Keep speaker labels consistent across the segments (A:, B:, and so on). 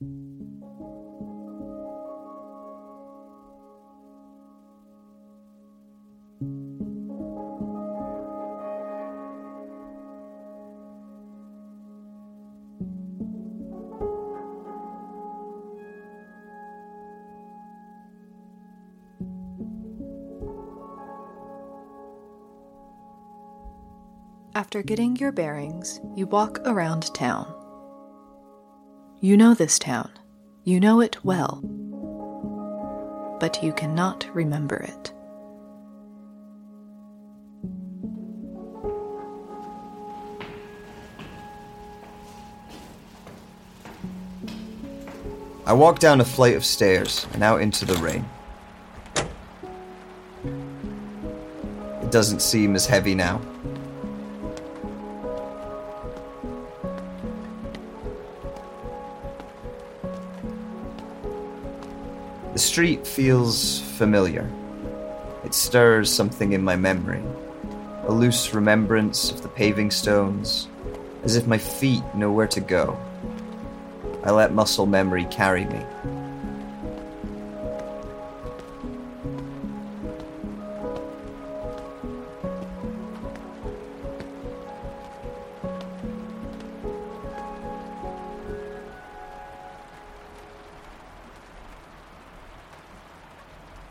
A: After getting your bearings, you walk around town. You know this town. You know it well. But you cannot remember it.
B: I walk down a flight of stairs and out into the rain. It doesn't seem as heavy now. Street feels familiar. It stirs something in my memory. A loose remembrance of the paving stones, as if my feet know where to go. I let muscle memory carry me.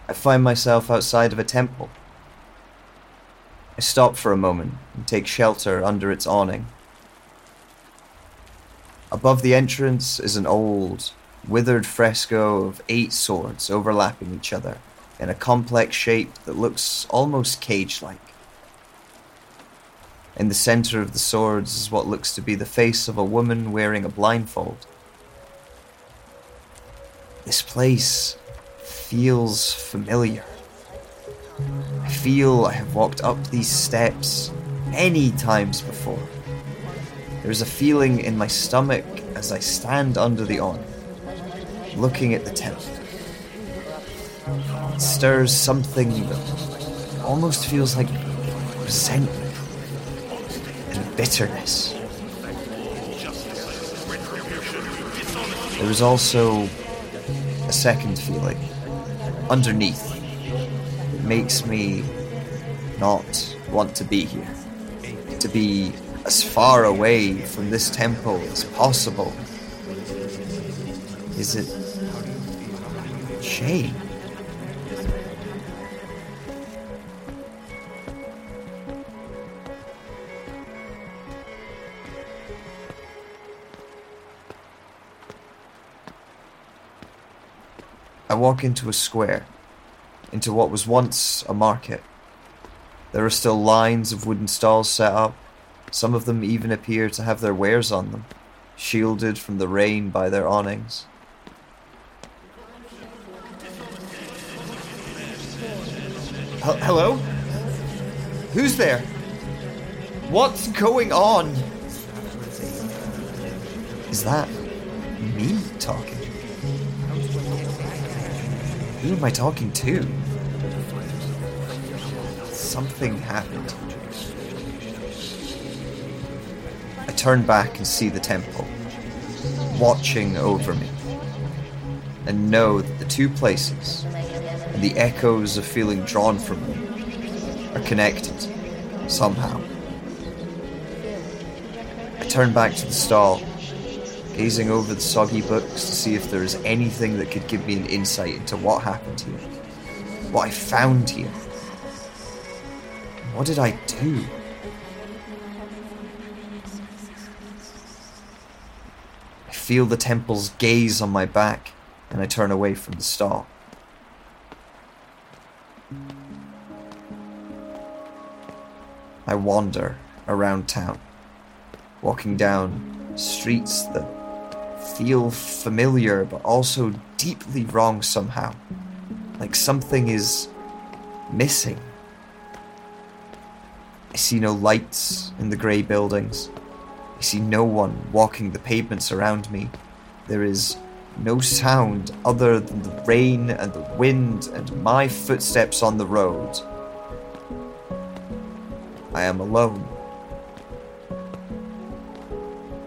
B: I find myself outside of a temple. I stop for a moment and take shelter under its awning. Above the entrance is an old, withered fresco of eight swords overlapping each other in a complex shape that looks almost cage like. In the center of the swords is what looks to be the face of a woman wearing a blindfold. This place feels familiar. I feel I have walked up these steps many times before. There's a feeling in my stomach as I stand under the awning, looking at the temple. It stirs something that almost feels like resentment and bitterness. There is also a second feeling underneath makes me not want to be here. To be as far away from this temple as possible. Is it shame? I walk into a square, into what was once a market. There are still lines of wooden stalls set up. Some of them even appear to have their wares on them, shielded from the rain by their awnings. Hel- Hello? Who's there? What's going on? Is that me talking? Who am I talking to? Something happened. I turn back and see the temple, watching over me, and know that the two places and the echoes of feeling drawn from me are connected somehow. I turn back to the stall, gazing over the soggy books to see if there is anything that could give me an insight into what happened here, what I found here. What did I do? I feel the temple's gaze on my back, and I turn away from the stall. I wander around town, walking down streets that feel familiar but also deeply wrong somehow. Like something is missing. I see no lights in the grey buildings. I see no one walking the pavements around me. There is no sound other than the rain and the wind and my footsteps on the road. I am alone.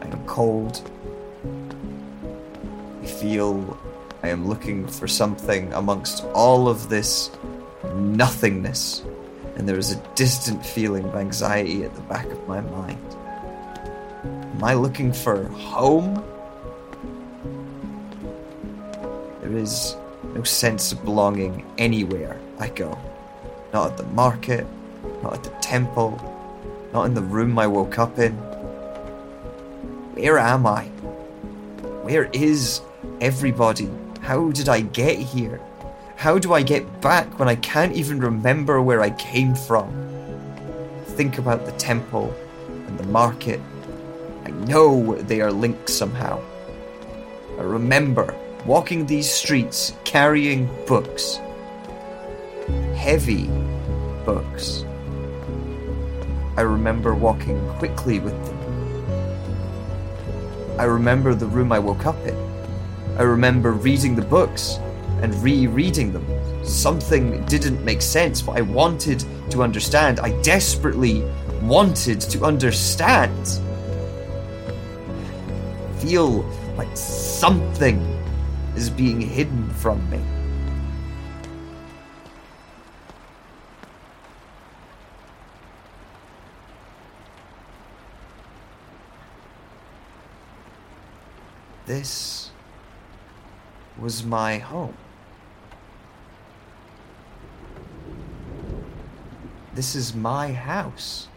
B: I am cold. Feel I am looking for something amongst all of this nothingness, and there is a distant feeling of anxiety at the back of my mind. Am I looking for home? There is no sense of belonging anywhere I go. Not at the market, not at the temple, not in the room I woke up in. Where am I? Where is everybody? How did I get here? How do I get back when I can't even remember where I came from? Think about the temple and the market. I know they are linked somehow. I remember walking these streets carrying books. Heavy books. I remember walking quickly with them. I remember the room I woke up in. I remember reading the books and rereading them. Something didn't make sense, but I wanted to understand. I desperately wanted to understand. Feel like something is being hidden from me. This was my home. This is my house.